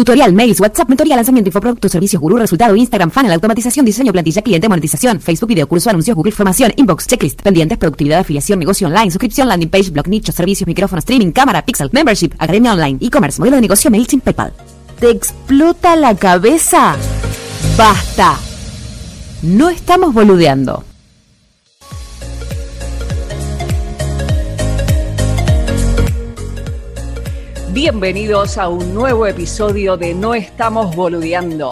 Tutorial, mails, WhatsApp, mentoría, lanzamiento, infoproductos, servicios, gurú, resultado, Instagram, funnel, automatización, diseño, plantilla, cliente, monetización, Facebook, video, curso, anuncios, Google, formación, inbox, checklist, pendientes, productividad, afiliación, negocio online, suscripción, landing page, blog, nicho, servicios, micrófono, streaming, cámara, pixel, membership, academia online, e-commerce, modelo de negocio, MailChimp, PayPal. ¿Te explota la cabeza? Basta. No estamos boludeando. Bienvenidos a un nuevo episodio de No estamos boludeando.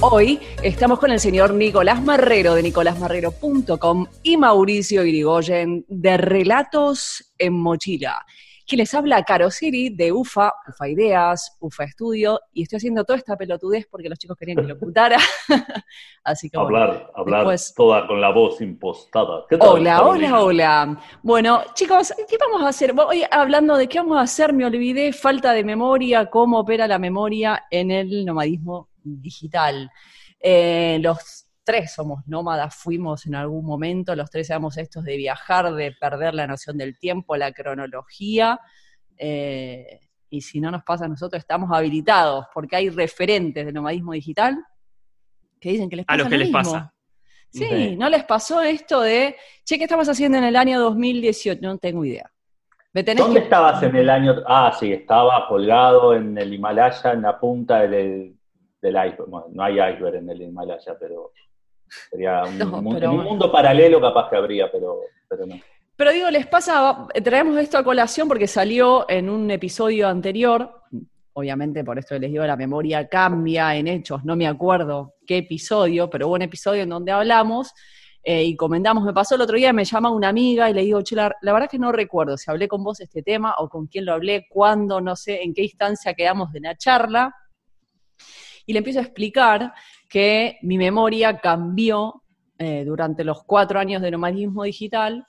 Hoy estamos con el señor Nicolás Marrero de nicolásmarrero.com y Mauricio Irigoyen de Relatos en Mochila que les habla Caro Siri de UFA, UFA Ideas, UFA Estudio, y estoy haciendo toda esta pelotudez porque los chicos querían que lo ocultara. Así que Hablar, hablar toda con la voz impostada. hola, hola, hola. Bueno, chicos, ¿qué vamos a hacer? Hoy hablando de qué vamos a hacer, me olvidé, falta de memoria, cómo opera la memoria en el nomadismo digital. Eh, los tres somos nómadas, fuimos en algún momento, los tres seamos estos de viajar, de perder la noción del tiempo, la cronología. Eh, y si no nos pasa a nosotros, estamos habilitados, porque hay referentes del nomadismo digital que dicen que les pasa. A los que les pasa. Sí, ¿no les pasó esto de, che, ¿qué estabas haciendo en el año 2018? No tengo idea. ¿Dónde estabas en el año? Ah, sí, estaba colgado en el Himalaya, en la punta del, del iceberg. Bueno, no hay iceberg en el Himalaya, pero Sería un, mundo paralelo capaz que habría, pero, pero no. Pero digo, les pasa, traemos esto a colación porque salió en un episodio anterior, obviamente por esto les digo, la memoria cambia en hechos, no me acuerdo qué episodio, pero hubo un episodio en donde hablamos eh, y comentamos, me pasó el otro día, me llama una amiga y le digo, che, la, la, verdad es que no recuerdo si hablé con vos este tema o con quién lo hablé, cuándo, no sé, en qué instancia quedamos de la charla. Y le empiezo a explicar que mi memoria cambió eh, durante los cuatro años de nomadismo digital.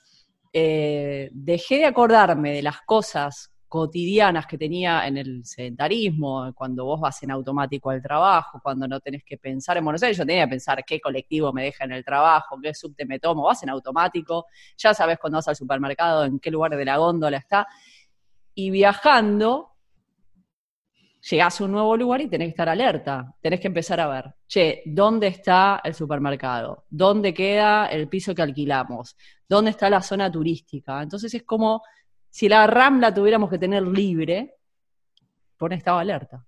Eh, dejé de acordarme de las cosas cotidianas que tenía en el sedentarismo, cuando vos vas en automático al trabajo, cuando no tenés que pensar en Buenos Aires, yo tenía que pensar qué colectivo me deja en el trabajo, qué subte me tomo, vas en automático, ya sabes cuando vas al supermercado, en qué lugar de la góndola está, y viajando llegás a un nuevo lugar y tenés que estar alerta, tenés que empezar a ver, che, ¿dónde está el supermercado? ¿Dónde queda el piso que alquilamos? ¿Dónde está la zona turística? Entonces es como si la RAM la tuviéramos que tener libre, pone estado alerta.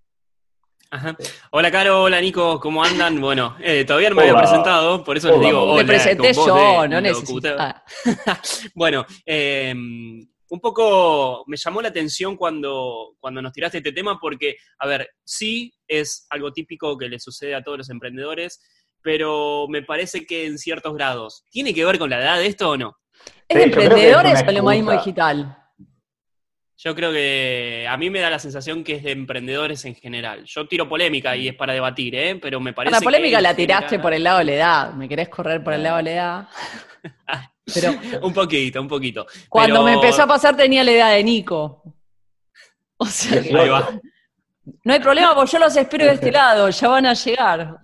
Ajá. Hola Caro, hola Nico, ¿cómo andan? Bueno, eh, todavía no me había presentado, por eso les digo hola. Me presenté yo, no necesito. bueno, eh, un poco me llamó la atención cuando, cuando nos tiraste este tema porque, a ver, sí es algo típico que le sucede a todos los emprendedores, pero me parece que en ciertos grados. ¿Tiene que ver con la edad de esto o no? ¿Es de emprendedores o lo mismo digital? Yo creo que a mí me da la sensación que es de emprendedores en general. Yo tiro polémica y es para debatir, ¿eh? pero me parece. La polémica la tiraste por el lado de la edad. ¿Me querés correr por el lado de la edad? Pero, un poquito, un poquito. Cuando me empezó a pasar tenía la edad de Nico. O sea, no hay problema, porque yo los espero de este lado, ya van a llegar.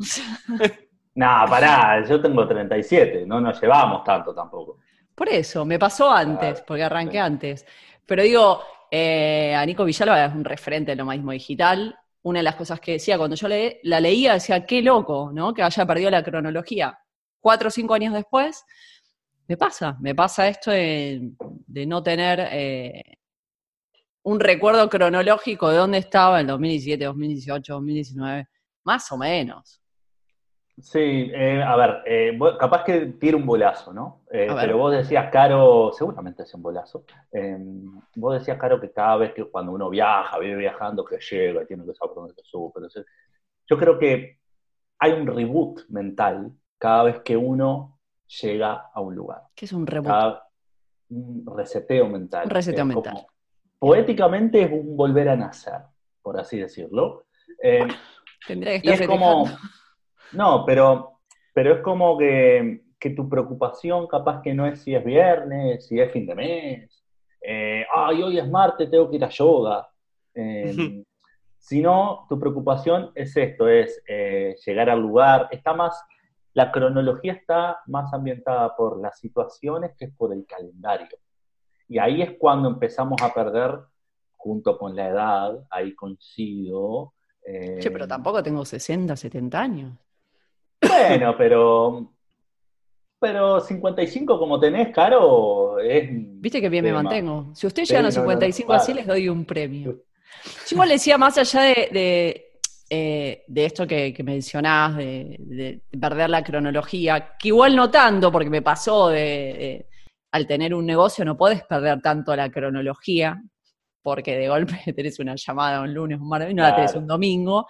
No, pará, yo tengo 37, no nos llevamos tanto tampoco. Por eso, me pasó antes, porque arranqué antes. Pero digo, eh, a Nico Villalba es un referente del nomadismo digital. Una de las cosas que decía cuando yo le, la leía, decía, qué loco, ¿no? Que haya perdido la cronología. Cuatro o cinco años después, me pasa, me pasa esto de, no tener eh, un recuerdo cronológico de dónde estaba en 2017, 2018, 2019, más o menos. Sí, eh, a ver, eh, capaz que tire un bolazo, ¿no? pero vos decías, Caro, seguramente es un bolazo, em, vos decías, Caro, que cada vez que cuando uno viaja, vive viajando, que llega, tiene que saber dónde se sube, yo creo que hay un reboot mental cada vez que uno llega a un lugar. ¿Qué es un reboot? un reseteo mental. Un reseteo mental. poéticamente es un volver a nacer, por así decirlo. Eh, Tendría que estar es como, No, pero, pero es como que, tu preocupación capaz que no es si es viernes, si es fin de mes, eh, ay, hoy es martes, tengo que ir a yoga. Eh, sino tu preocupación es esto, es llegar al lugar, está más la cronología está más ambientada por las situaciones que por el calendario. Y ahí es cuando empezamos a perder, junto con la edad, ahí coincido, Eh, Che, pero tampoco tengo 60, 70 años. Bueno, pero. Pero 55 como tenés, Caro, es. Viste que bien me mantengo. Si ustedes Sí, llegan a no, 55 claro. así, les doy un premio. Yo igual decía, más allá de, de, eh, de esto que, que mencionás, de, de perder la cronología, que igual no tanto, porque me pasó de, de- al tener un negocio no podés perder tanto la cronología, porque de golpe tenés una llamada un lunes, un martes, y no la tenés un domingo,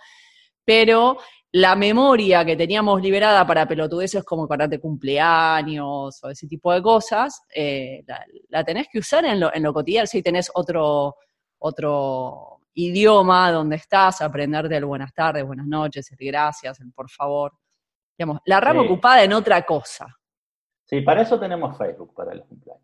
pero la memoria que teníamos liberada para pelotudeces como acordarte cumpleaños o ese tipo de cosas, eh, la, la tenés que usar en lo, en lo cotidiano, si tenés otro, otro idioma donde estás, aprender del buenas tardes, buenas noches, el gracias, el por favor. Digamos, la rama Sí. ocupada en otra cosa. Sí, para eso tenemos Facebook para los cumpleaños.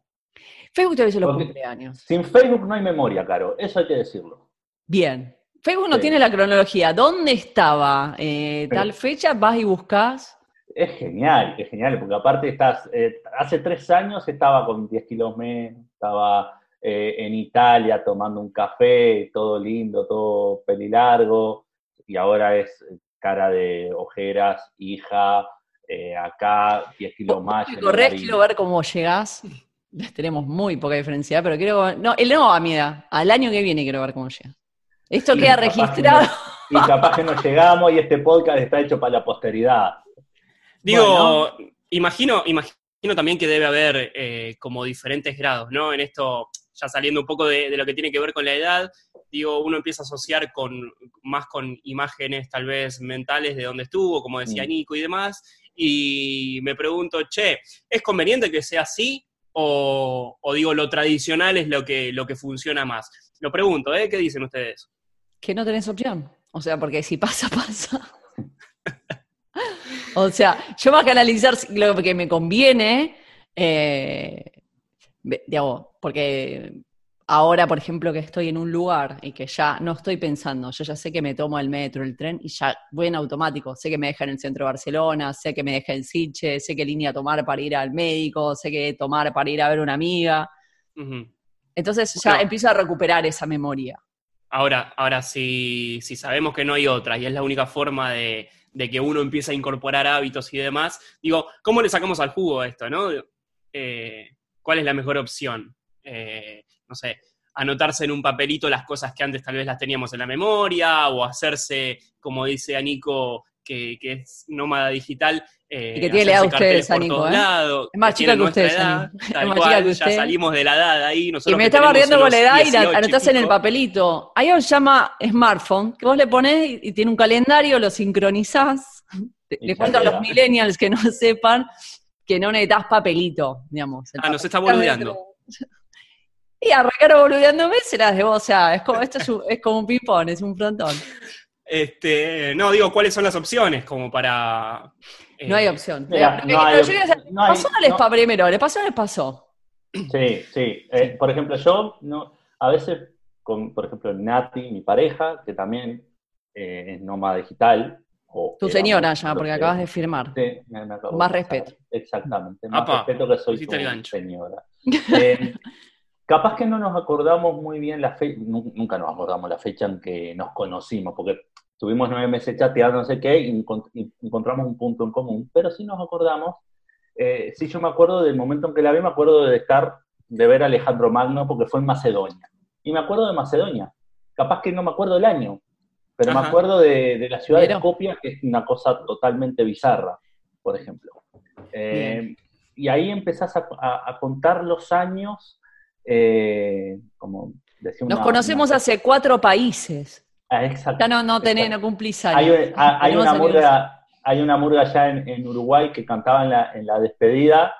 Facebook te dice los Porque- cumpleaños. Sin Facebook no hay memoria, Caro, eso hay que decirlo. Bien. Facebook no Sí. tiene la cronología. ¿Dónde estaba eh, tal fecha? Vas y buscas. Es genial, es genial, porque aparte estás, eh, hace tres años estaba con 10 kilos menos, estaba eh, en Italia tomando un café, todo lindo, todo pelilargo, y ahora es cara de ojeras, hija, eh, acá 10 kilos más. harina. quiero ver cómo llegás. Tenemos muy poca diferencia, pero quiero. No, el no a mi edad. Al año que viene quiero ver cómo llega. Esto Y queda que registrado. no- y capaz que no llegamos y este podcast está hecho para la posteridad. Digo, imagino, imagino también que debe haber eh, como diferentes grados, ¿no? En esto, ya saliendo un poco de, de lo que tiene que ver con la edad, digo, uno empieza a asociar con más con imágenes tal vez mentales de dónde estuvo, como decía Mm. Nico y demás, y me pregunto, che, ¿es conveniente que sea así? O, o digo, lo tradicional es lo que, lo que funciona más. Lo pregunto, ¿eh? ¿Qué dicen ustedes? Que no tenés opción. O sea, porque si pasa, pasa. o sea, yo más que analizar lo que me conviene, eh, digo, porque ahora, por ejemplo, que estoy en un lugar y que ya no estoy pensando, yo ya sé que me tomo el metro, el tren y ya voy en automático. Sé que me deja en el centro de Barcelona, sé que me deja en Siche, sé qué línea tomar para ir al médico, sé qué tomar para ir a ver una amiga. Entonces ya empiezo a recuperar esa memoria. Ahora, ahora si, si sabemos que no hay otra y es la única forma de, de que uno empiece a incorporar hábitos y demás, digo, ¿cómo le sacamos al jugo a esto, no? Eh, ¿Cuál es la mejor opción? Eh, no sé, anotarse en un papelito las cosas que antes tal vez las teníamos en la memoria o hacerse, como dice Anico, que, que es nómada digital. eh, Y que tiene la edad ustedes, por Anico, todos ¿eh? lados, Es más que chica que ustedes, edad. Es tal más cual, chica que ya usted. salimos de la edad ahí. Y nosotros me que estaba riendo con la edad y la 18 y anotás en el papelito. Hay algo que se llama smartphone, que vos le ponés y, y tiene un calendario, lo sincronizás. Le, Y ya cuento a los millennials que no sepan que no necesitas papelito, digamos. Ah, nos está boludeando. Y arrancar boludeándome se las debo, o sea, es como, esto es, un- es como un ping-pong, es un frontón. Este, no, digo, ¿cuáles son las opciones como para... eh, No hay opción. Mira, no hay yo no hay- ¿Pasó o no les no- pasó primero? ¿Les pasó o les pasó? Sí, sí. Eh, por ejemplo, yo no, a veces, con, por ejemplo, Nati, mi pareja, que también eh, es nómada digital. O Tu señora ya, porque acabas de firmar. sí, me- me acabo Más de respeto. Exactamente, más Apa, respeto que soy tu señora. Eh, capaz que no nos acordamos muy bien la fecha, nunca nos acordamos la fecha en que nos conocimos, porque tuvimos nueve meses chateando, no sé qué, y encont- y encontramos un punto en común, pero sí nos acordamos, eh, sí yo me acuerdo del momento en que la vi, me acuerdo de estar, de ver a Alejandro Magno, porque fue en Macedonia, y me acuerdo de Macedonia, capaz que no me acuerdo el año, pero me acuerdo de, de la ciudad de Skopje, que es una cosa totalmente bizarra, por ejemplo. Eh, y ahí empezás a, a- a contar los años, eh, como decía Nos una- conocemos una- hace cuatro países. Ah, exacto. Ya no, no, tenés, no cumplís Hay, años. hay- hay Tenemos una murga, hay una murga allá en, en Uruguay que cantaba en la, en la despedida,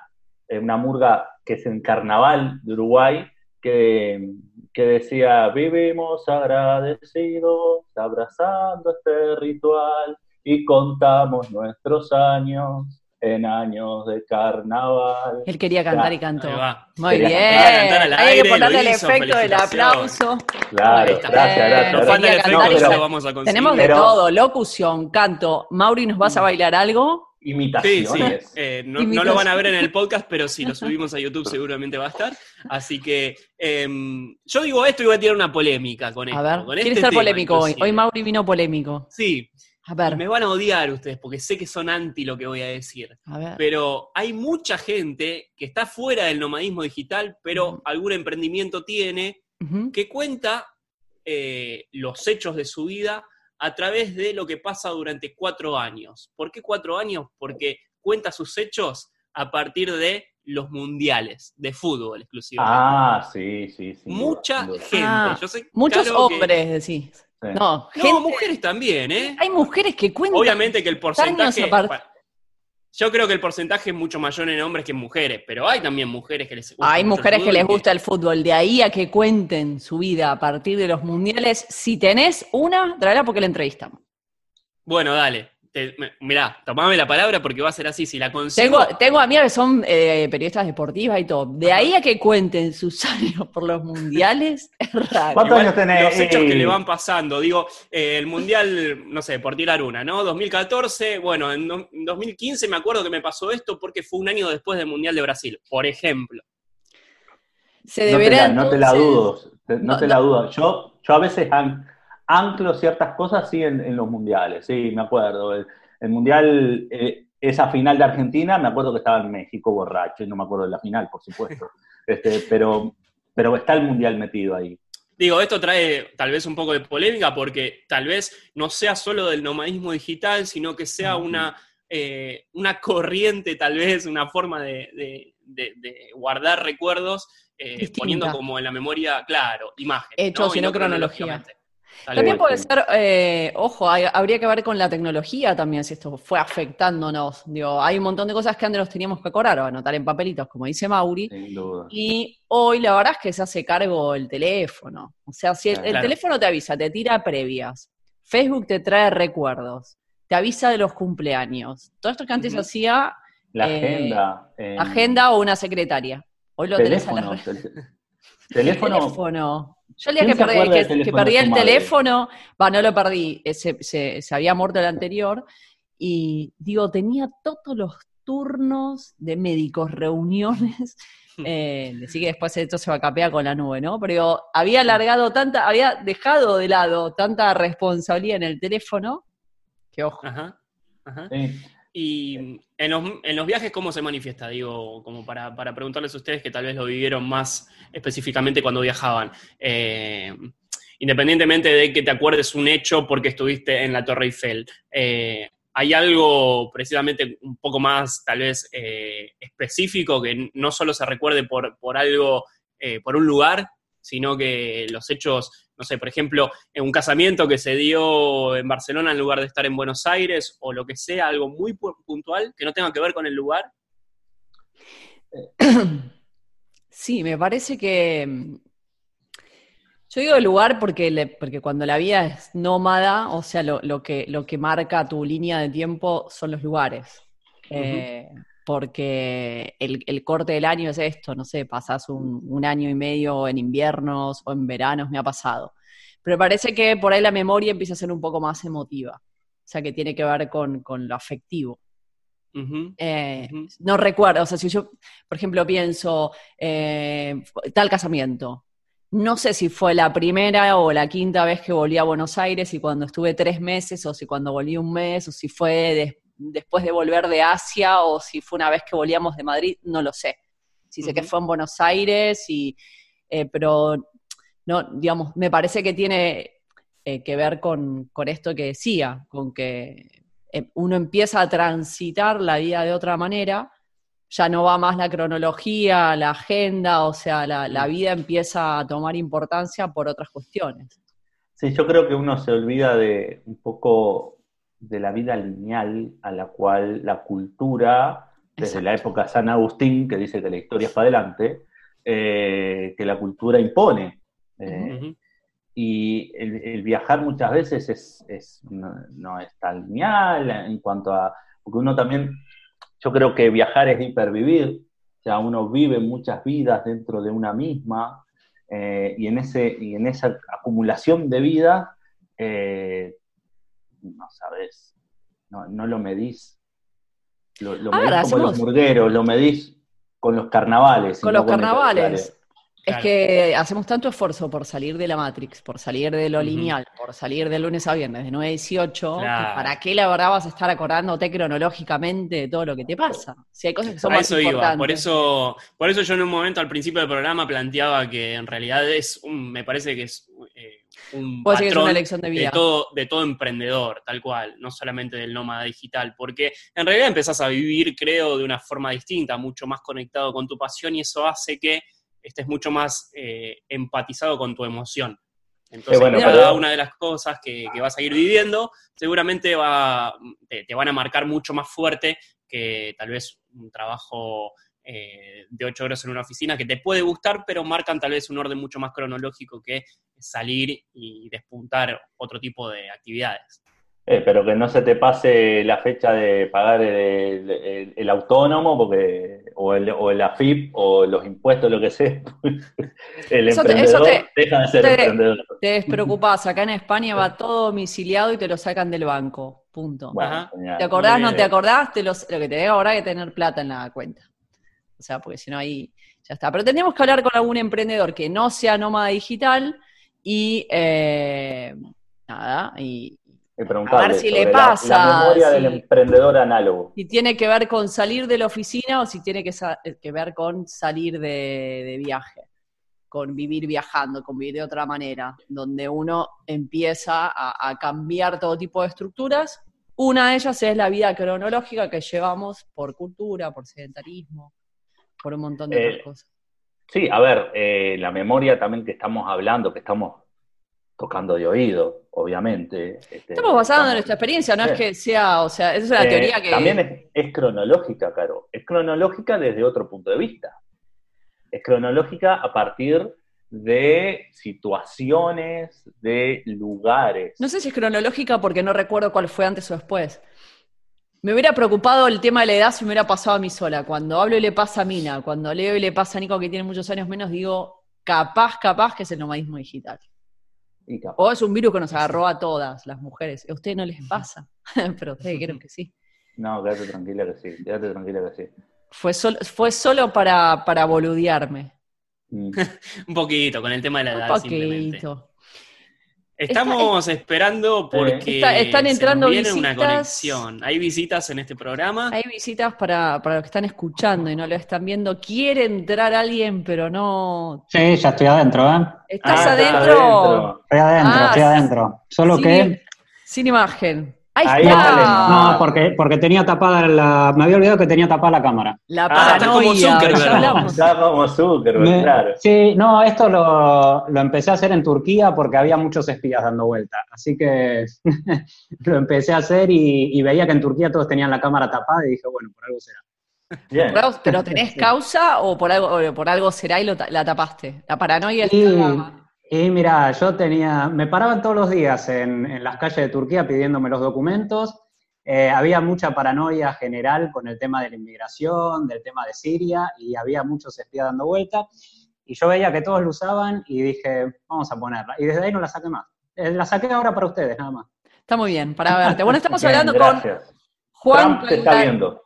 eh, una murga que es en Carnaval de Uruguay, que, que decía, vivimos agradecidos, abrazando este ritual y contamos nuestros años en años de carnaval. Él quería cantar y cantó. Ahí va. Muy Quería bien. cantar, Hay que ponerle el hizo, efecto del aplauso. Claro, gracias, gracias. Nos falta el efecto pero- lo vamos a conseguir. Tenemos de Pero- todo, locución, canto. Mauri, ¿nos vas a bailar algo? Imitaciones. Sí, sí. Eh, no, no, lo van a ver en el podcast, pero si lo subimos a YouTube seguramente va a estar. Así que em, yo digo esto y voy a tirar una polémica con esto. A ver, con ¿quiere este ser tema, polémico hoy? inclusive. Hoy Mauri vino polémico. Sí, A ver, me van a odiar ustedes porque sé que son anti lo que voy a decir. a ver. Pero hay mucha gente que está fuera del nomadismo digital, pero algún emprendimiento tiene que cuenta eh, los hechos de su vida a través de lo que pasa durante cuatro años. ¿Por qué cuatro años? Porque cuenta sus hechos a partir de los mundiales de fútbol exclusivamente. Ah, sí, sí, sí. Mucha gente. Ah, Yo sé, Muchos claro que- hombres, decís. Sí. No, No, gente- mujeres también, ¿eh? hay mujeres que cuentan. Obviamente que el porcentaje. años Yo creo que el porcentaje es mucho mayor en hombres que en mujeres, pero hay también mujeres que les gusta. Hay mujeres que les gusta el fútbol, de ahí a que cuenten su vida a partir de los mundiales. Si tenés una, tráela porque la entrevistamos. Bueno, dale. Te- me- mirá, tomame la palabra porque va a ser así. Si la consigo. Tengo, tengo amigas que son eh, periodistas deportivas y todo. De ahí a que cuenten sus años por los mundiales, es raro. ¿Cuántos años tenés? Los hechos que le van pasando. Digo, eh, el mundial, no sé, por tirar una, ¿no? 2014, bueno, en do- en 2015 me acuerdo que me pasó esto porque fue un año después del mundial de Brasil, por ejemplo. Se No te, la, no te la entonces- dudo, no, No, te la dudo. Yo, yo a veces an- anclo ciertas cosas sí en, en los mundiales, sí, me acuerdo. El, el mundial, eh, esa final de Argentina, me acuerdo que estaba en México borracho, y no me acuerdo de la final, por supuesto. Este, pero, pero está el mundial metido ahí. Digo, esto trae tal vez un poco de polémica porque tal vez no sea solo del nomadismo digital, sino que sea una, eh, una corriente, tal vez, una forma de, de- de- de guardar recuerdos, eh, poniendo como en la memoria, claro, imágenes. Hechos no cronología. También puede ser, eh, ojo, hay- habría que ver con la tecnología también, si esto fue afectándonos. Digo, hay un montón de cosas que antes nos teníamos que acordar o anotar en papelitos, como dice Mauri. Sin duda. Y hoy la verdad es que se hace cargo el teléfono. O sea, si el, teléfono te avisa, te tira previas, Facebook te trae recuerdos, te avisa de los cumpleaños. Todo esto que antes hacía La Eh, agenda. eh, agenda o una secretaria. Hoy lo tenés a la teléfono. tel- teléfono. teléfono. Yo el día ¿Quién que perdí, que- teléfono perdí el teléfono, va, no lo perdí, eh, se, se- se había muerto el anterior, y digo, tenía todos los turnos de médicos, reuniones, eh, decí que después esto se va a capear con la nube, ¿no? Pero digo, había alargado tanta, había dejado de lado tanta responsabilidad en el teléfono, que ojo. Ajá, ajá. Sí. Y en los, en los viajes, ¿cómo se manifiesta? Digo, como para, para preguntarles a ustedes que tal vez lo vivieron más específicamente cuando viajaban. Eh, independientemente de que te acuerdes un hecho porque estuviste en la Torre Eiffel, eh, ¿hay algo precisamente un poco más, tal vez, eh, específico que no solo se recuerde por, por algo, por un lugar, sino que los hechos, no sé, por ejemplo, en un casamiento que se dio en Barcelona en lugar de estar en Buenos Aires o lo que sea, algo muy pu- puntual que no tenga que ver con el lugar. Sí, me parece que. mm, Yo digo lugar porque, le- porque cuando la vida es nómada, o sea, lo, lo que, lo que marca tu línea de tiempo son los lugares. Eh, porque el, el corte del año es esto, no sé, pasás un, un año y medio en inviernos o en veranos, me ha pasado. Pero parece que por ahí la memoria empieza a ser un poco más emotiva. O sea, que tiene que ver con, con lo afectivo. Eh, no recuerdo, o sea, si yo, por ejemplo, pienso eh, tal casamiento, no sé si fue la primera o la quinta vez que volví a Buenos Aires y cuando estuve tres meses, o si cuando volví un mes, o si fue des- después de volver de Asia, o si fue una vez que volvíamos de Madrid, no lo sé. Si sé que fue en Buenos Aires, y, eh, pero no, digamos, me parece que tiene eh, que ver con, con esto que decía, con que eh, uno empieza a transitar la vida de otra manera, ya no va más la cronología, la agenda, o sea, la, la vida empieza a tomar importancia por otras cuestiones. Sí, yo creo que uno se olvida de un poco de la vida lineal a la cual la cultura, desde la época San Agustín, que dice que la historia es para adelante, eh, que la cultura impone. Eh, y el, el viajar muchas veces es, es- no, no es tan lineal en cuanto a, porque uno también, yo creo que viajar es hipervivir, o sea, uno vive muchas vidas dentro de una misma, eh, y, en ese, y en esa acumulación de vidas, eh, no sabes, no, no lo medís. Lo, lo medís como los murgueros, lo medís con los carnavales. Con los carnavales. Es que hacemos tanto esfuerzo por salir de la Matrix, por salir de lo lineal, por salir de lunes a viernes de 9 a 18, ¿para qué la verdad vas a estar acordándote cronológicamente de todo lo que te pasa? Si hay cosas que son más importantes. Por eso, por eso yo en un momento al principio del programa planteaba que en realidad es un, me parece que es un patrón de, todo, de todo emprendedor, tal cual, no solamente del nómada digital, porque en realidad empezás a vivir, creo, de una forma distinta, mucho más conectado con tu pasión y eso hace que estés mucho más eh, empatizado con tu emoción. Entonces, cada una de las cosas que, vas a ir viviendo, seguramente va, te, van a marcar mucho más fuerte que tal vez un trabajo eh, de ocho horas en una oficina que te puede gustar, pero marcan tal vez un orden mucho más cronológico que salir y despuntar otro tipo de actividades. Eh, pero que no se te pase la fecha de pagar el, autónomo porque o el, o el AFIP o los impuestos, lo que sea. el emprendedor deja de ser emprendedor. Te despreocupás, acá en España va todo domiciliado y te lo sacan del banco. Punto. ¿Te acordás, no te acordás? lo que te ahora que tener plata en la cuenta. O sea, porque si no ahí ya está. Pero tendríamos que hablar con algún emprendedor que no sea nómada digital y eh, nada, y, a ver si le pasa. La, memoria del emprendedor análogo. Si tiene que ver con salir de la oficina o si tiene que, que ver con salir de, viaje, con vivir viajando, con vivir de otra manera, donde uno empieza a, cambiar todo tipo de estructuras. Una de ellas es la vida cronológica que llevamos por cultura, por sedentarismo, por un montón de otras eh, cosas. Sí, a ver, eh, la memoria también que estamos hablando, que estamos tocando de oído, obviamente. Este, estamos basados en nuestra experiencia, no es que sea, o sea, esa es la eh, teoría que... También es, cronológica, Caro. Es cronológica desde otro punto de vista. Es cronológica a partir de situaciones, de lugares. No sé si es cronológica porque no recuerdo cuál fue antes o después. Me hubiera preocupado el tema de la edad si me hubiera pasado a mí sola. Cuando hablo y le pasa a Mina, cuando leo y le pasa a Nico que tiene muchos años menos, digo, capaz, capaz que es el nomadismo digital. O es un virus que nos agarró a todas las mujeres. A ustedes no les pasa, pero ustedes creo que sí. No, quédate tranquila que sí, quédate tranquila que sí. Fue, solo, fue solo para, para boludearme. Mm. un poquito, con el tema de la edad. Un poquito. Estamos esperando porque están entrando viene una conexión. Hay visitas en este programa. Hay visitas para, para, los que están escuchando y no lo están viendo. Quiere entrar alguien, pero no. Sí, ya estoy adentro, ¿eh? ¿Estás ah, adentro? Estoy adentro, ah, estoy adentro. Solo que. Sin imagen. Ahí, está. No, porque, porque tenía tapada la. Me había olvidado que tenía tapada la cámara. La ah, paranoia. Está como Zuckerberg, claro. Sí, no, esto lo, lo, empecé a hacer en Turquía porque había muchos espías dando vuelta. Así que lo empecé a hacer y, veía que en Turquía todos tenían la cámara tapada y dije, bueno, por algo será. Bien. ¿Pero tenés causa o por algo, por algo será y la tapaste? La paranoia sí. Y mira, yo tenía, me paraban todos los días en, las calles de Turquía pidiéndome los documentos. Eh, había mucha paranoia general con el tema de la inmigración, del tema de Siria, y había muchos espías dando vuelta. Y yo veía que todos lo usaban y dije, vamos a ponerla. Y desde ahí no la saqué más. Eh, la saqué ahora para ustedes, nada más. Está muy bien, para verte. Bueno, estamos hablando con Juan. Trump te está viendo.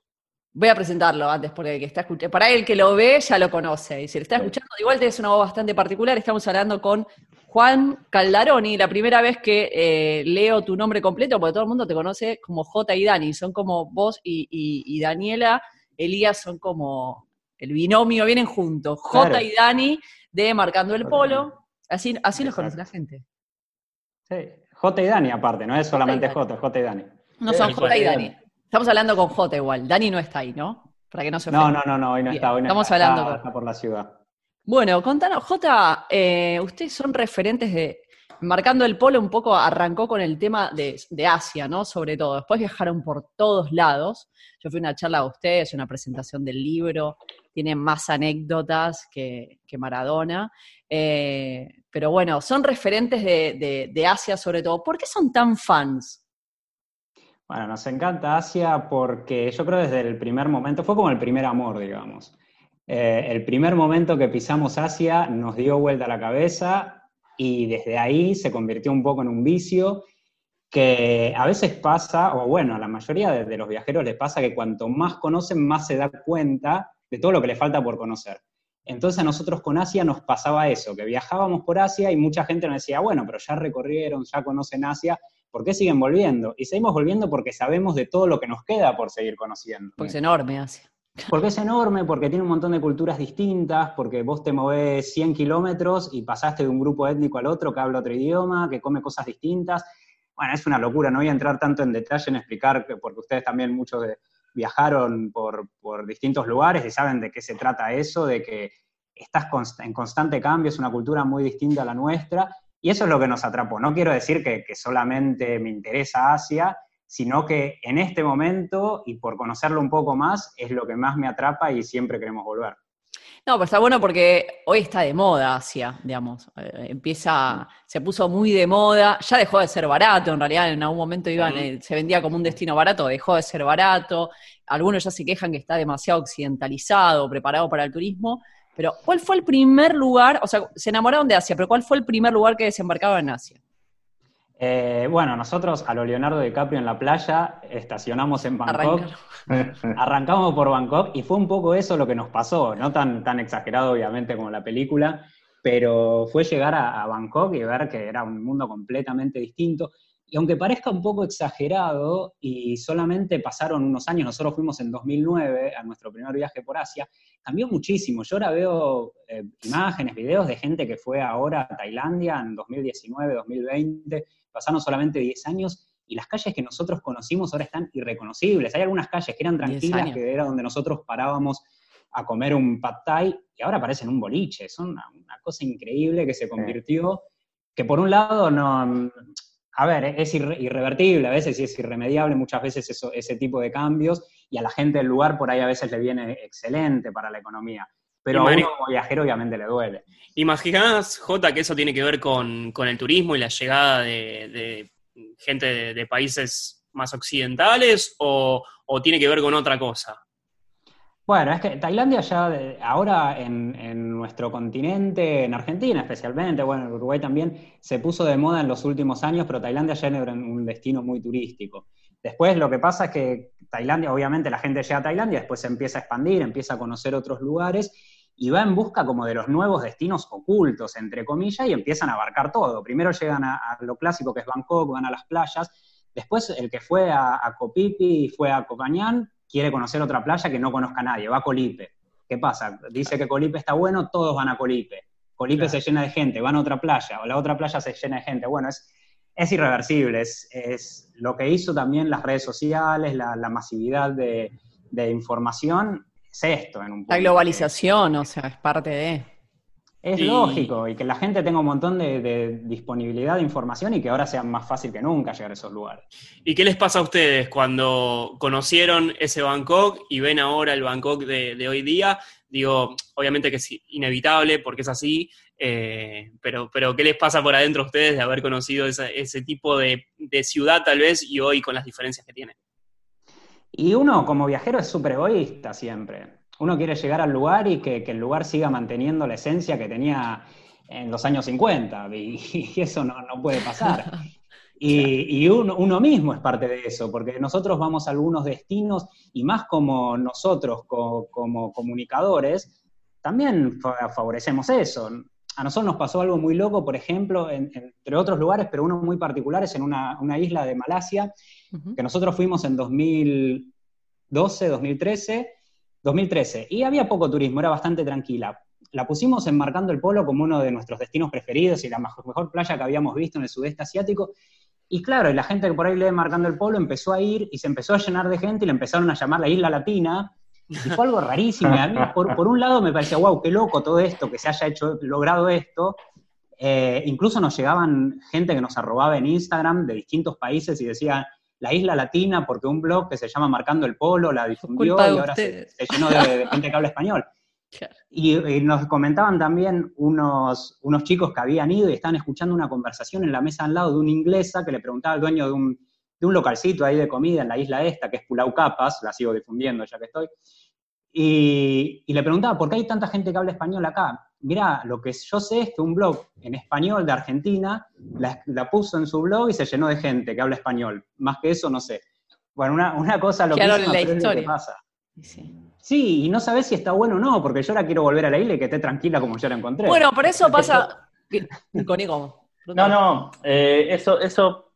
Voy a presentarlo antes, porque el que está escuchando, para el que lo ve ya lo conoce. Y si lo está escuchando, igual es una voz bastante particular. Estamos hablando con Juan Caldaroni, la primera vez que eh, leo tu nombre completo, porque todo el mundo te conoce como J y Dani. Son como vos y, Daniela, Elías son como el binomio, vienen juntos. J y Dani de Marcando el Polo. Así, así los conoce la gente. Sí, J y Dani aparte, no es solamente J, J y Dani. No son J y Dani. Estamos hablando con J igual. Dani no está ahí, ¿no? Para que no se No, no, no, no, hoy no está. Hoy no Estamos está, hablando está, por la ciudad. Bueno, contanos, J, eh, ustedes son referentes de. Marcando el polo un poco arrancó con el tema de, Asia, ¿no? Sobre todo. Después viajaron por todos lados. Yo fui a una charla de ustedes, una presentación del libro. Tienen más anécdotas que, Maradona. Eh, pero bueno, son referentes de, de Asia sobre todo. ¿Por qué son tan fans? Bueno, nos encanta Asia porque yo creo desde el primer momento, fue como el primer amor, digamos. Eh, el primer momento que pisamos Asia nos dio vuelta a la cabeza y desde ahí se convirtió un poco en un vicio que a veces pasa, o bueno, a la mayoría de, los viajeros les pasa que cuanto más conocen, más se da cuenta de todo lo que les falta por conocer. Entonces a nosotros con Asia nos pasaba eso, que viajábamos por Asia y mucha gente nos decía, bueno, pero ya recorrieron, ya conocen Asia, ¿por qué siguen volviendo? Y seguimos volviendo porque sabemos de todo lo que nos queda por seguir conociendo. Porque es enorme Asia. Porque es enorme, porque tiene un montón de culturas distintas, porque vos te movés 100 kilómetros y pasaste de un grupo étnico al otro que habla otro idioma, que come cosas distintas. Bueno, es una locura, no voy a entrar tanto en detalle en explicar, porque ustedes también muchos viajaron por, por distintos lugares y saben de qué se trata eso, de que estás en constante cambio, es una cultura muy distinta a la nuestra, y eso es lo que nos atrapó. No quiero decir que, que solamente me interesa Asia, sino que en este momento, y por conocerlo un poco más, es lo que más me atrapa y siempre queremos volver. No, pero está bueno porque hoy está de moda Asia, digamos. Eh, empieza, se puso muy de moda, ya dejó de ser barato, en realidad en algún momento iban, eh, se vendía como un destino barato, dejó de ser barato. Algunos ya se quejan que está demasiado occidentalizado, preparado para el turismo. Pero, ¿cuál fue el primer lugar? O sea, se enamoraron de Asia, pero ¿cuál fue el primer lugar que desembarcaba en Asia? Eh, bueno, nosotros a lo Leonardo DiCaprio en la playa estacionamos en Bangkok, arrancamos por Bangkok y fue un poco eso lo que nos pasó, no tan, tan exagerado obviamente como la película, pero fue llegar a, Bangkok y ver que era un mundo completamente distinto. Y aunque parezca un poco exagerado y solamente pasaron unos años, nosotros fuimos en 2009 a nuestro primer viaje por Asia, cambió muchísimo. Yo ahora veo eh, imágenes, videos de gente que fue ahora a Tailandia en 2019, 2020 pasaron solamente 10 años y las calles que nosotros conocimos ahora están irreconocibles. Hay algunas calles que eran tranquilas, que era donde nosotros parábamos a comer un pad thai y ahora parecen un boliche. Son una, cosa increíble que se convirtió, que por un lado no... A ver, es irrevertible a veces y es irremediable muchas veces eso, ese tipo de cambios y a la gente del lugar por ahí a veces le viene excelente para la economía. Pero a uno como viajero obviamente le duele. ¿Imaginás, Jota, que eso tiene que ver con, el turismo y la llegada de, gente de, países más occidentales o, tiene que ver con otra cosa? Bueno, es que Tailandia ya ahora en, nuestro continente, en Argentina especialmente, bueno, en Uruguay también, se puso de moda en los últimos años, pero Tailandia ya era un destino muy turístico. Después lo que pasa es que Tailandia, obviamente la gente llega a Tailandia, después se empieza a expandir, empieza a conocer otros lugares y va en busca como de los nuevos destinos ocultos, entre comillas, y empiezan a abarcar todo. Primero llegan a, lo clásico que es Bangkok, van a las playas, después el que fue a, a Copipi fue a Copañán quiere conocer otra playa que no conozca nadie, va a Colipe. ¿Qué pasa? Dice que Colipe está bueno, todos van a Colipe. Colipe se llena de gente, van a otra playa, o la otra playa se llena de gente. Bueno, es, es irreversible, es, lo que hizo también las redes sociales, la, masividad de, de información, esto en un La globalización, o sea, es parte de... Es lógico, y que la gente tenga un montón de, disponibilidad de información y que ahora sea más fácil que nunca llegar a esos lugares. ¿Y qué les pasa a ustedes cuando conocieron ese Bangkok y ven ahora el Bangkok de, hoy día? Digo, obviamente que es inevitable porque es así, eh, pero, pero ¿qué les pasa por adentro a ustedes de haber conocido ese tipo de, de ciudad tal vez y hoy con las diferencias que tiene? Y uno como viajero es súper egoísta siempre. Uno quiere llegar al lugar y que, el lugar siga manteniendo la esencia que tenía en los años 50, y, eso no, puede pasar. Y, uno, mismo es parte de eso, porque nosotros vamos a algunos destinos y más como nosotros como comunicadores, también favorecemos eso. A nosotros nos pasó algo muy loco, por ejemplo, entre otros lugares, pero uno muy particular es en una, una isla de Malasia, que nosotros fuimos en 2012, 2013, 2013, y había poco turismo, era bastante tranquila. La pusimos enmarcando el polo como uno de nuestros destinos preferidos y la mejor, playa que habíamos visto en el sudeste asiático. Y claro, la gente que por ahí lee marcando el polo empezó a ir y se empezó a llenar de gente y le empezaron a llamar la isla latina. Y fue algo rarísimo. A por, un lado me parecía, wow, qué loco todo esto, que se haya hecho, logrado esto. Eh, incluso nos llegaban gente que nos arrobaba en Instagram de distintos países y decía, la isla latina porque un blog que se llama Marcando el Polo la difundió y ahora se, llenó de, gente que habla español. Y, nos comentaban también unos, unos chicos que habían ido y estaban escuchando una conversación en la mesa al lado de una inglesa que le preguntaba al dueño de un, de un localcito ahí de comida en la isla esta, que es Pulau Capas, la sigo difundiendo ya que estoy, y, y, le preguntaba, ¿por qué hay tanta gente que habla español acá? Mira, lo que yo sé es que un blog en español de Argentina la, puso en su blog y se llenó de gente que habla español. Más que eso, no sé. Bueno, una, cosa lo que pasa. Sí. y no sabes si está bueno o no, porque yo ahora quiero volver a la isla y que esté tranquila como yo la encontré. Bueno, por eso pasa. No, no, eh, eso, eso,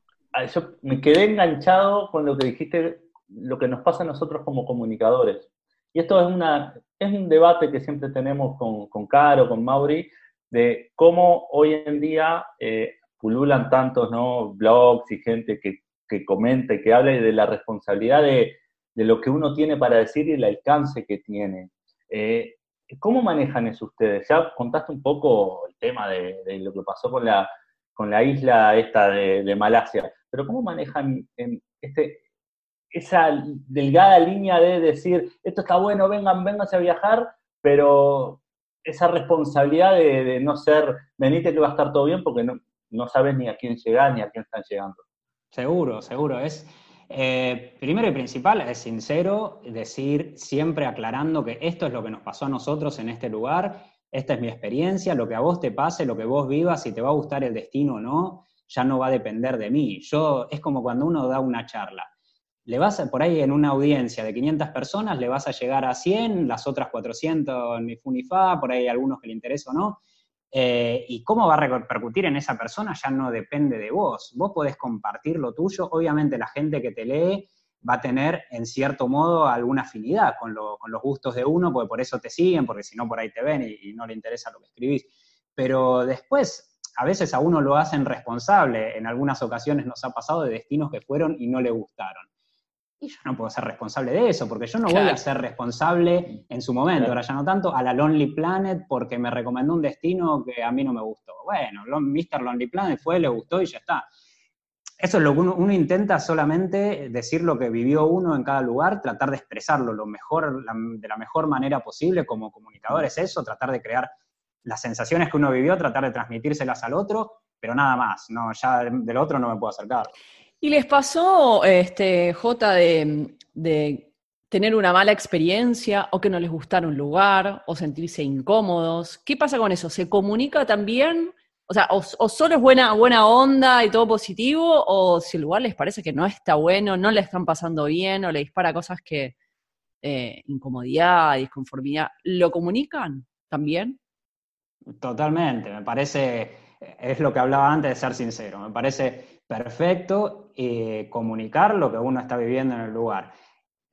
yo me quedé enganchado con lo que dijiste, lo que nos pasa a nosotros como comunicadores. Y esto es, una, es un debate que siempre tenemos con, con Caro, con Mauri, de cómo hoy en día eh, pululan tantos ¿no? blogs y gente que, que comenta y que habla de la responsabilidad de, de, lo que uno tiene para decir y el alcance que tiene. Eh, ¿Cómo manejan eso ustedes? Ya contaste un poco el tema de, lo que pasó con la, con la isla esta de, Malasia, pero ¿cómo manejan este, esa delgada línea de decir, esto está bueno, vengan, vénganse a viajar, pero esa responsabilidad de, no ser, venite que va a estar todo bien porque no, no sabes ni a quién llegar ni a quién están llegando. Seguro, seguro. Es, eh, primero y principal, es sincero decir, siempre aclarando que esto es lo que nos pasó a nosotros en este lugar, esta es mi experiencia, lo que a vos te pase, lo que vos vivas, si te va a gustar el destino o no, ya no va a depender de mí. Yo, es como cuando uno da una charla le vas a, por ahí en una audiencia de 500 personas, le vas a llegar a 100, las otras 400 ni fu ni fa, por ahí algunos que le interesa o no. Eh, y cómo va a repercutir en esa persona ya no depende de vos. Vos podés compartir lo tuyo. Obviamente la gente que te lee va a tener en cierto modo alguna afinidad con, los gustos de uno, porque por eso te siguen, porque si no por ahí te ven y, y no le interesa lo que escribís. Pero después, a veces a uno lo hacen responsable. En algunas ocasiones nos ha pasado de destinos que fueron y no le gustaron. Y yo no puedo ser responsable de eso, porque yo no voy a ser responsable en su momento, ahora ya no tanto, a la Lonely Planet porque me recomendó un destino que a mí no me gustó. Bueno, Mr. Lonely Planet fue, le gustó y ya está. Eso es lo que uno, intenta solamente decir lo que vivió uno en cada lugar, tratar de expresarlo lo mejor, de la mejor manera posible como comunicador, es eso, tratar de crear las sensaciones que uno vivió, tratar de transmitírselas al otro, pero nada más, no, ya del otro no me puedo acercar. ¿Y les pasó, este, J, de, tener una mala experiencia o que no les gustara un lugar o sentirse incómodos? ¿Qué pasa con eso? ¿Se comunica también? O sea, o, solo es buena, buena onda y todo positivo, o si el lugar les parece que no está bueno, no le están pasando bien, o le dispara cosas que, eh, incomodidad, disconformidad, ¿lo comunican también? Totalmente, me parece, es lo que hablaba antes de ser sincero, me parece perfecto eh, comunicar lo que uno está viviendo en el lugar.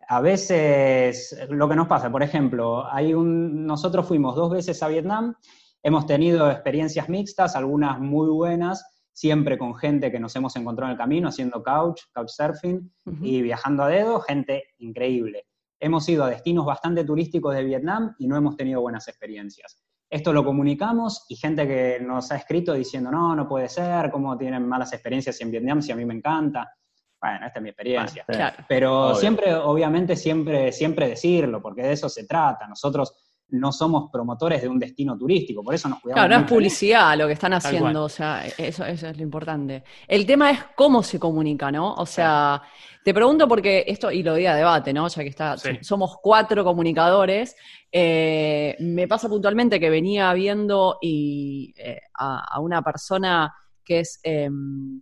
A veces, lo que nos pasa, por ejemplo, hay un, nosotros fuimos dos veces a Vietnam, hemos tenido experiencias mixtas, algunas muy buenas, siempre con gente que nos hemos encontrado en el camino haciendo couch, couchsurfing y viajando a dedo, gente increíble. Hemos ido a destinos bastante turísticos de Vietnam y no hemos tenido buenas experiencias. Esto lo comunicamos y gente que nos ha escrito diciendo, no, no puede ser, cómo tienen malas experiencias en Vietnam si a mí me encanta. Bueno, esta es mi experiencia. Pero siempre, obviamente, siempre, siempre decirlo, porque de eso se trata. Nosotros no somos promotores de un destino turístico, por eso nos cuidamos. Claro, no es publicidad lo que están haciendo, o sea, eso, eso, es lo importante. El tema es cómo se comunica, ¿no? O sea, te pregunto porque esto, y lo di a debate, ¿no? Ya que está, somos cuatro comunicadores, eh, me pasa puntualmente que venía viendo y, eh, a, una persona que es... Em,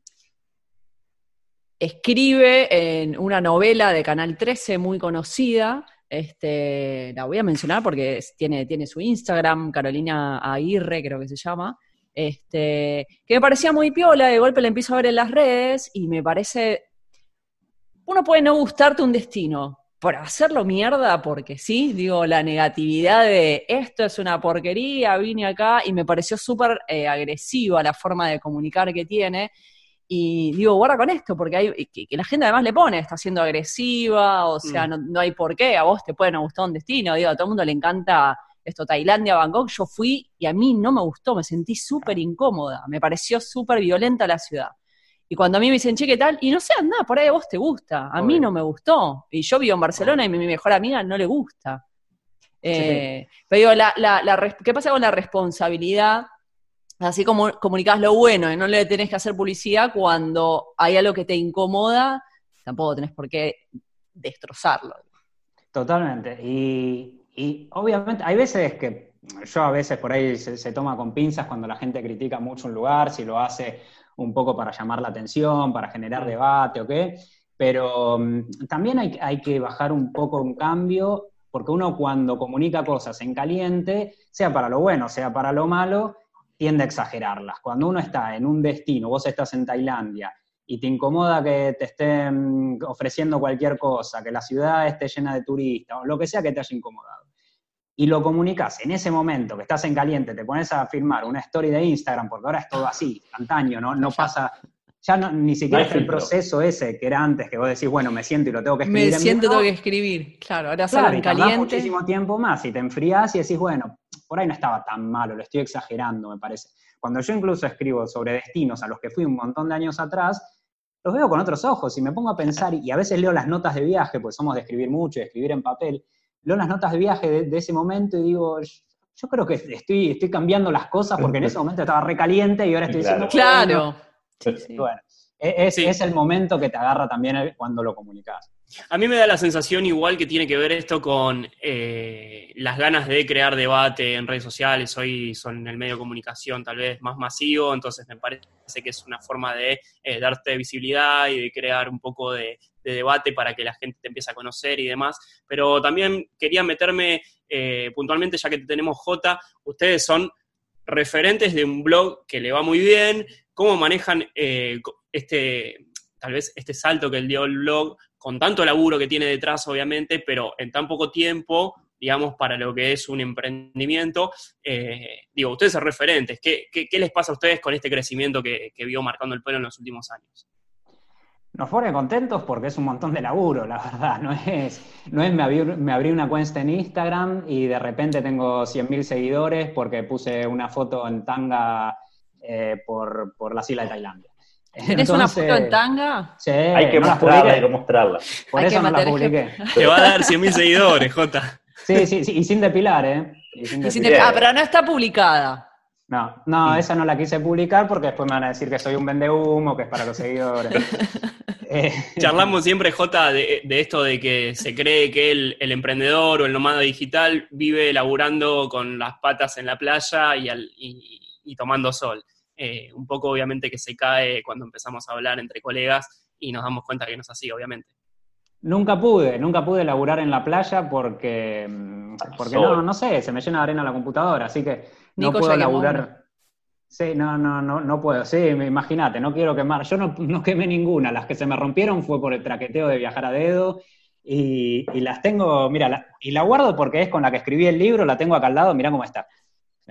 escribe en una novela de Canal 13 muy conocida, este, la voy a mencionar porque tiene, tiene su Instagram, Carolina Aguirre creo que se llama, este, que me parecía muy piola, de golpe la empiezo a ver en las redes y me parece, uno puede no gustarte un destino, por hacerlo mierda, porque sí, digo, la negatividad de esto es una porquería, vine acá y me pareció súper eh, agresiva la forma de comunicar que tiene. Y digo, guarda con esto, porque hay, que, la gente además le pone, está siendo agresiva, o sea, mm. no, hay por qué, a vos te puede no gustar un destino, digo, a todo el mundo le encanta esto, Tailandia, Bangkok, yo fui y a mí no me gustó, me sentí súper incómoda, me pareció súper violenta la ciudad. Y cuando a mí me dicen, che, ¿qué tal? Y no sé, anda, por ahí a vos te gusta, a mí no me gustó. Y yo vivo en Barcelona y mi, mejor amiga no le gusta. Eh, pero digo, la, la, ¿qué pasa con la responsabilidad Así como comunicas lo bueno y no le tenés que hacer publicidad cuando hay algo que te incomoda, tampoco tenés por qué destrozarlo. Totalmente. Y, obviamente hay veces que yo a veces por ahí se, toma con pinzas cuando la gente critica mucho un lugar, si lo hace un poco para llamar la atención, para generar debate o qué, pero mm, también hay, hay que bajar un poco un cambio, porque uno cuando comunica cosas en caliente, sea para lo bueno, sea para lo malo, tiende a exagerarlas. Cuando uno está en un destino, vos estás en Tailandia y te incomoda que te estén ofreciendo cualquier cosa, que la ciudad esté llena de turistas, o lo que sea que te haya incomodado, y lo comunicas en ese momento que estás en caliente, te pones a firmar una story de Instagram, porque ahora es todo así, antaño, ¿no? No pasa, ya ni siquiera es el proceso ese que era antes, que vos decís, bueno, me siento y lo tengo que escribir. Me siento, tengo que escribir, claro, ahora claro, en caliente. muchísimo tiempo más y te enfrías y decís, bueno, por ahí no estaba tan malo, lo estoy exagerando, me parece. Cuando yo incluso escribo sobre destinos a los que fui un montón de años atrás, los veo con otros ojos y me pongo a pensar, y a veces leo las notas de viaje, pues somos de escribir mucho y de escribir en papel, leo las notas de viaje de, ese momento y digo, yo creo que estoy, estoy cambiando las cosas porque en ese momento estaba recaliente y ahora estoy diciendo... Claro. Bueno, e, es, es, el momento que te agarra también cuando lo comunicas. A mí me da la sensación igual que tiene que ver esto con eh, las ganas de crear debate en redes sociales. Hoy son el medio de comunicación tal vez más masivo, entonces me parece que es una forma de eh, darte visibilidad y de crear un poco de, debate para que la gente te empiece a conocer y demás. Pero también quería meterme eh, puntualmente, ya que tenemos J, ustedes son referentes de un blog que le va muy bien. ¿Cómo manejan este, tal vez este salto que él dio el blog con tanto laburo que tiene detrás, obviamente, pero en tan poco tiempo, digamos, para lo que es un emprendimiento. Eh, digo, ustedes son referentes. ¿Qué, les pasa a ustedes con este crecimiento que, vio marcando el pelo en los últimos años? Nos pone contentos porque es un montón de laburo, la verdad. No es, no es me, abrí, una cuenta en Instagram y de repente tengo 100.000 seguidores porque puse una foto en tanga eh, por, por las islas de Tailandia. ¿Tienes una foto en tanga? Sí. Hay que mostrarla, hay que mostrarla. Por eso no la publiqué. Te va a dar 100.000 seguidores, Jota. Sí, sí, sí, y sin depilar, ¿eh? ah, pero no está publicada. No, no, esa no la quise publicar porque después me van a decir que soy un vendehumo, que es para los seguidores. Eh, Charlamos siempre, Jota, de, esto de que se cree que el, emprendedor o el nómada digital vive laburando con las patas en la playa y tomando sol. Eh, un poco obviamente que se cae cuando empezamos a hablar entre colegas y nos damos cuenta que no es así, obviamente. Nunca pude, nunca pude laburar en la playa porque, mm, porque no, no sé, se me llena de arena la computadora, así que no puedo laburar. Sí, no, no, no, no puedo. Sí, imagínate, no quiero quemar. Yo no, no, quemé ninguna. Las que se me rompieron fue por el traqueteo de viajar a dedo. Y, las tengo, mira, y la guardo porque es con la que escribí el libro, la tengo acá al lado, mira cómo está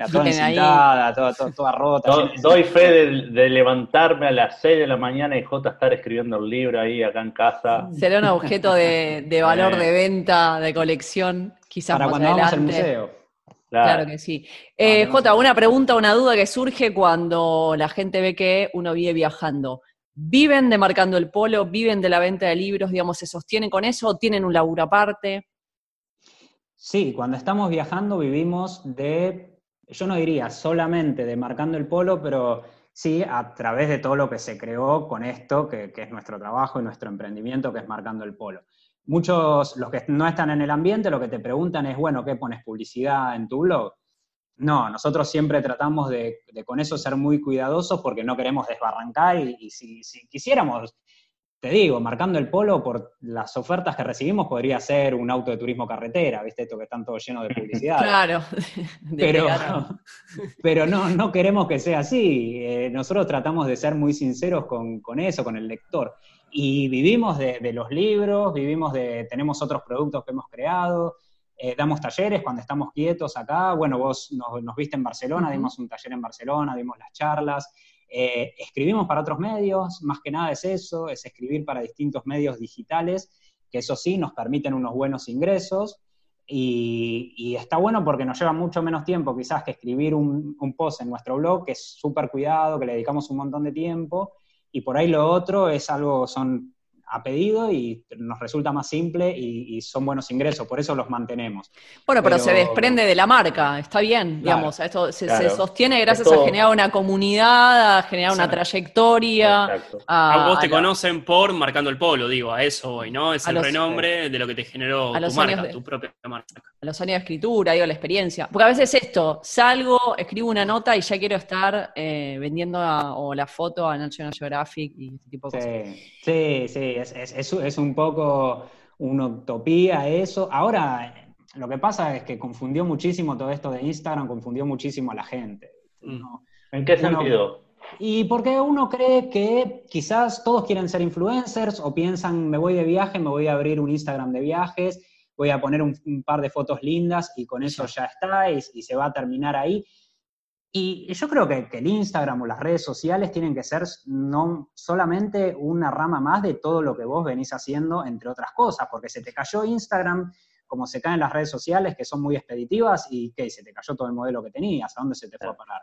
toda encintada, toda, toda, rota. doy fe de, levantarme a las 6 de la mañana y J estar escribiendo el libro ahí acá en casa. Será un objeto de, valor de venta, de colección, quizás Para cuando vamos al museo. Claro. que sí. Eh, J, una pregunta, una duda que surge cuando la gente ve que uno vive viajando. ¿Viven de Marcando el Polo? ¿Viven de la venta de libros? Digamos, ¿se sostienen con eso o tienen un laburo aparte? Sí, cuando estamos viajando vivimos de yo no diría solamente de marcando el polo, pero sí a través de todo lo que se creó con esto, que, es nuestro trabajo y nuestro emprendimiento, que es marcando el polo. Muchos, los que no están en el ambiente, lo que te preguntan es, bueno, ¿qué pones publicidad en tu blog? No, nosotros siempre tratamos de, con eso ser muy cuidadosos porque no queremos desbarrancar y, si, quisiéramos te digo, marcando el polo por las ofertas que recibimos podría ser un auto de turismo carretera, ¿viste? Esto que están todos llenos de publicidad. claro. pero, pero no, no queremos que sea así. Eh, nosotros tratamos de ser muy sinceros con, eso, con el lector. Y vivimos de, los libros, vivimos de, tenemos otros productos que hemos creado, eh, damos talleres cuando estamos quietos acá. Bueno, vos nos, viste en Barcelona, dimos un taller en Barcelona, dimos las charlas. Eh, escribimos para otros medios, más que nada es eso, es escribir para distintos medios digitales, que eso sí nos permiten unos buenos ingresos. Y, está bueno porque nos lleva mucho menos tiempo quizás que escribir un, post en nuestro blog, que es súper cuidado, que le dedicamos un montón de tiempo, y por ahí lo otro es algo, son a pedido y nos resulta más simple y, son buenos ingresos, por eso los mantenemos. Bueno, pero, se desprende de la marca, está bien, digamos, esto se, sostiene gracias a generar una comunidad, a generar una trayectoria. A, vos te conocen por marcando el polo, digo, a eso voy, ¿no? Es el renombre de lo que te generó tu marca, tu propia marca. A los años de escritura, digo, la experiencia. Porque a veces esto, salgo, escribo una nota y ya quiero estar eh, vendiendo o la foto a National Geographic y este tipo de cosas. Sí, sí, es, un poco una utopía eso. Ahora, lo que pasa es que confundió muchísimo todo esto de Instagram, confundió muchísimo a la gente. Mm. ¿En qué sentido? Y porque uno cree que quizás todos quieren ser influencers o piensan, me voy de viaje, me voy a abrir un Instagram de viajes, voy a poner un, par de fotos lindas y con eso ya está y, se va a terminar ahí. Y yo creo que, el Instagram o las redes sociales tienen que ser no solamente una rama más de todo lo que vos venís haciendo, entre otras cosas, porque se te cayó Instagram como se caen las redes sociales, que son muy expeditivas, y ¿qué? Se te cayó todo el modelo que tenías, ¿a dónde se te fue a parar?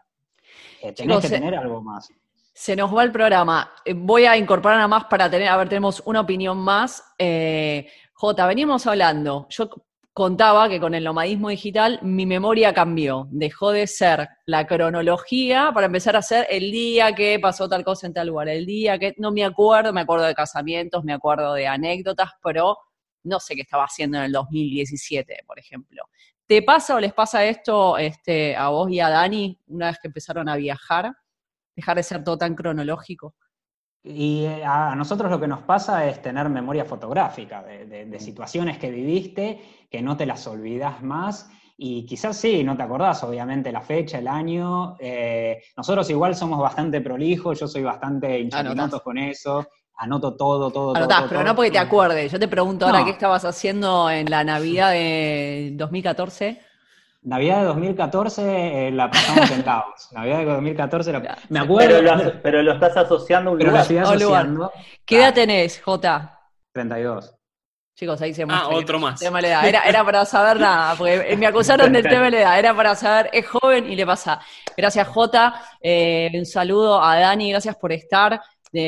Eh, tenés que tener algo más. Se nos va el programa. Eh, voy a incorporar nada más para tener, a ver, tenemos una opinión más. Eh, J, venimos hablando. Yo contaba que con el nomadismo digital mi memoria cambió. Dejó de ser la cronología para empezar a ser el día que pasó tal cosa en tal lugar, el día que no me acuerdo, me acuerdo de casamientos, me acuerdo de anécdotas, pero no sé qué estaba haciendo en el 2017, por ejemplo. ¿Te pasa o les pasa esto este, a vos y a Dani una vez que empezaron a viajar? Dejar de ser todo tan cronológico. Y eh, a nosotros lo que nos pasa es tener memoria fotográfica de, mm. situaciones que viviste, que no te las olvidas más. Y quizás sí, no te acordás, obviamente, la fecha, el año. Eh, nosotros igual somos bastante prolijos, yo soy bastante hinchapinatos con eso. Anoto todo, todo, todo, pero no porque te acuerdes. Yo te pregunto ahora qué estabas haciendo en la Navidad de 2014. Navidad de 2014 eh, la pasamos sentados. Navidad de 2014 la... Me acuerdo. Pero lo, estás asociando a un lugar. asociando. ¿Qué edad tenés, J? 32. Chicos, ahí se muestra. Ah, otro más. Tema de edad. Era, era, para saber nada, porque me acusaron del tema de la edad. Era para saber, es joven y le pasa. Gracias, J. Eh, un saludo a Dani, gracias por estar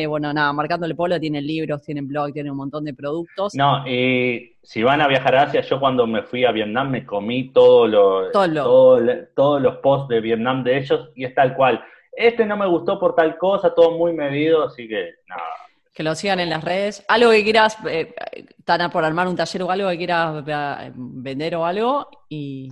bueno, nada, Marcándole Polo tienen libros, tienen blog, tienen un montón de productos. No, y si van a viajar a Asia, yo cuando me fui a Vietnam me comí todo lo, todos los posts de Vietnam de ellos y es tal cual. Este no me gustó por tal cosa, todo muy medido, así que nada. Que lo sigan en las redes. Algo que quieras, eh, Tana, por armar un taller o algo que quieras eh, vender o algo y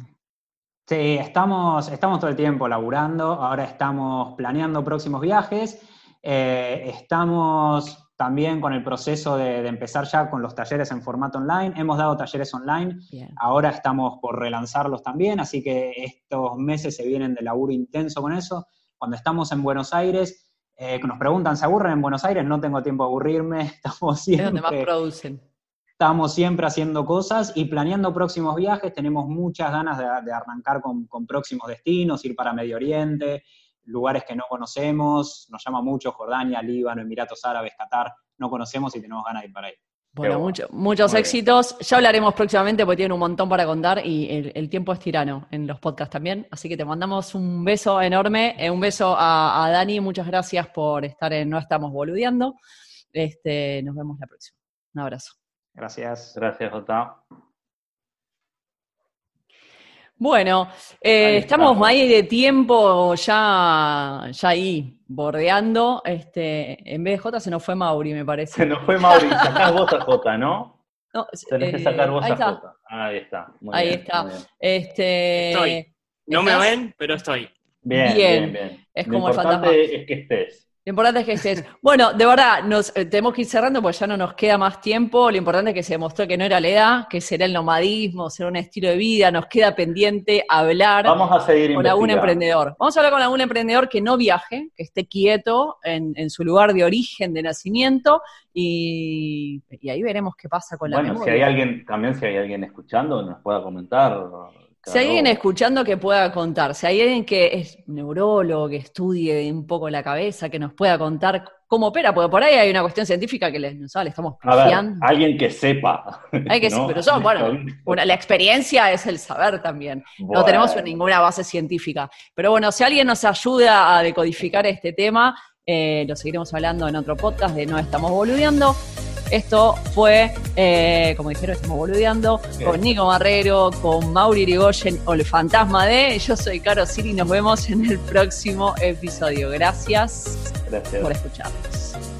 Sí, estamos, estamos todo el tiempo laburando, ahora estamos planeando próximos viajes eh, estamos también con el proceso de, empezar ya con los talleres en formato online. Hemos dado talleres online, ahora estamos por relanzarlos también, así que estos meses se vienen de laburo intenso con eso. Cuando estamos en Buenos Aires, eh, nos preguntan, ¿se aburren en Buenos Aires? No tengo tiempo de aburrirme, estamos siempre... más producen. Estamos siempre haciendo cosas y planeando próximos viajes, tenemos muchas ganas de, arrancar con, con próximos destinos, ir para Medio Oriente, lugares que no conocemos, nos llama mucho Jordania, Líbano, Emiratos Árabes, Qatar, no conocemos y tenemos ganas de ir para ahí. Bueno, muchos éxitos. Ya hablaremos próximamente porque tienen un montón para contar y el, tiempo es tirano en los podcasts también. Así que te mandamos un beso enorme, eh, un beso a, Dani, muchas gracias por estar en No Estamos Boludeando. Este, nos vemos la próxima. Un abrazo. Gracias. Gracias, Jota. Bueno, eh, estamos ahí de tiempo ya, ya ahí, bordeando. Este, en vez de J se nos fue Mauri, me parece. Se nos fue Mauri, sacás vos a J, ¿no? No, Tenés que eh, sacar vos a J. Ahí está. ahí está. Este, estoy. No me ven, pero estoy. Bien, bien, bien. Es como el fantasma. es que estés. Lo importante es que estés. Bueno, de verdad, nos eh, tenemos que ir cerrando porque ya no nos queda más tiempo. Lo importante es que se demostró que no era la edad, que será el nomadismo, será un estilo de vida. Nos queda pendiente hablar Vamos a seguir con algún emprendedor. Vamos a hablar con algún emprendedor que no viaje, que esté quieto en, su lugar de origen, de nacimiento, y, ahí veremos qué pasa con la Bueno, si hay alguien, también si hay alguien escuchando, nos pueda comentar si hay alguien escuchando que pueda contar, si hay alguien que es neurólogo, que estudie un poco la cabeza, que nos pueda contar cómo opera, porque por ahí hay una cuestión científica que le, no le estamos confiando. alguien que sepa. Hay que pero son, bueno, la experiencia es el saber también. No tenemos ninguna base científica. Pero bueno, si alguien nos ayuda a decodificar este tema, eh, lo seguiremos hablando en otro podcast de No Estamos Boludeando. Esto fue, eh, como dijeron, estamos boludeando, con Nico Marrero, con Mauri Irigoyen o el fantasma de. Yo soy Caro Siri y nos vemos en el próximo episodio. Gracias, Gracias. por escucharnos.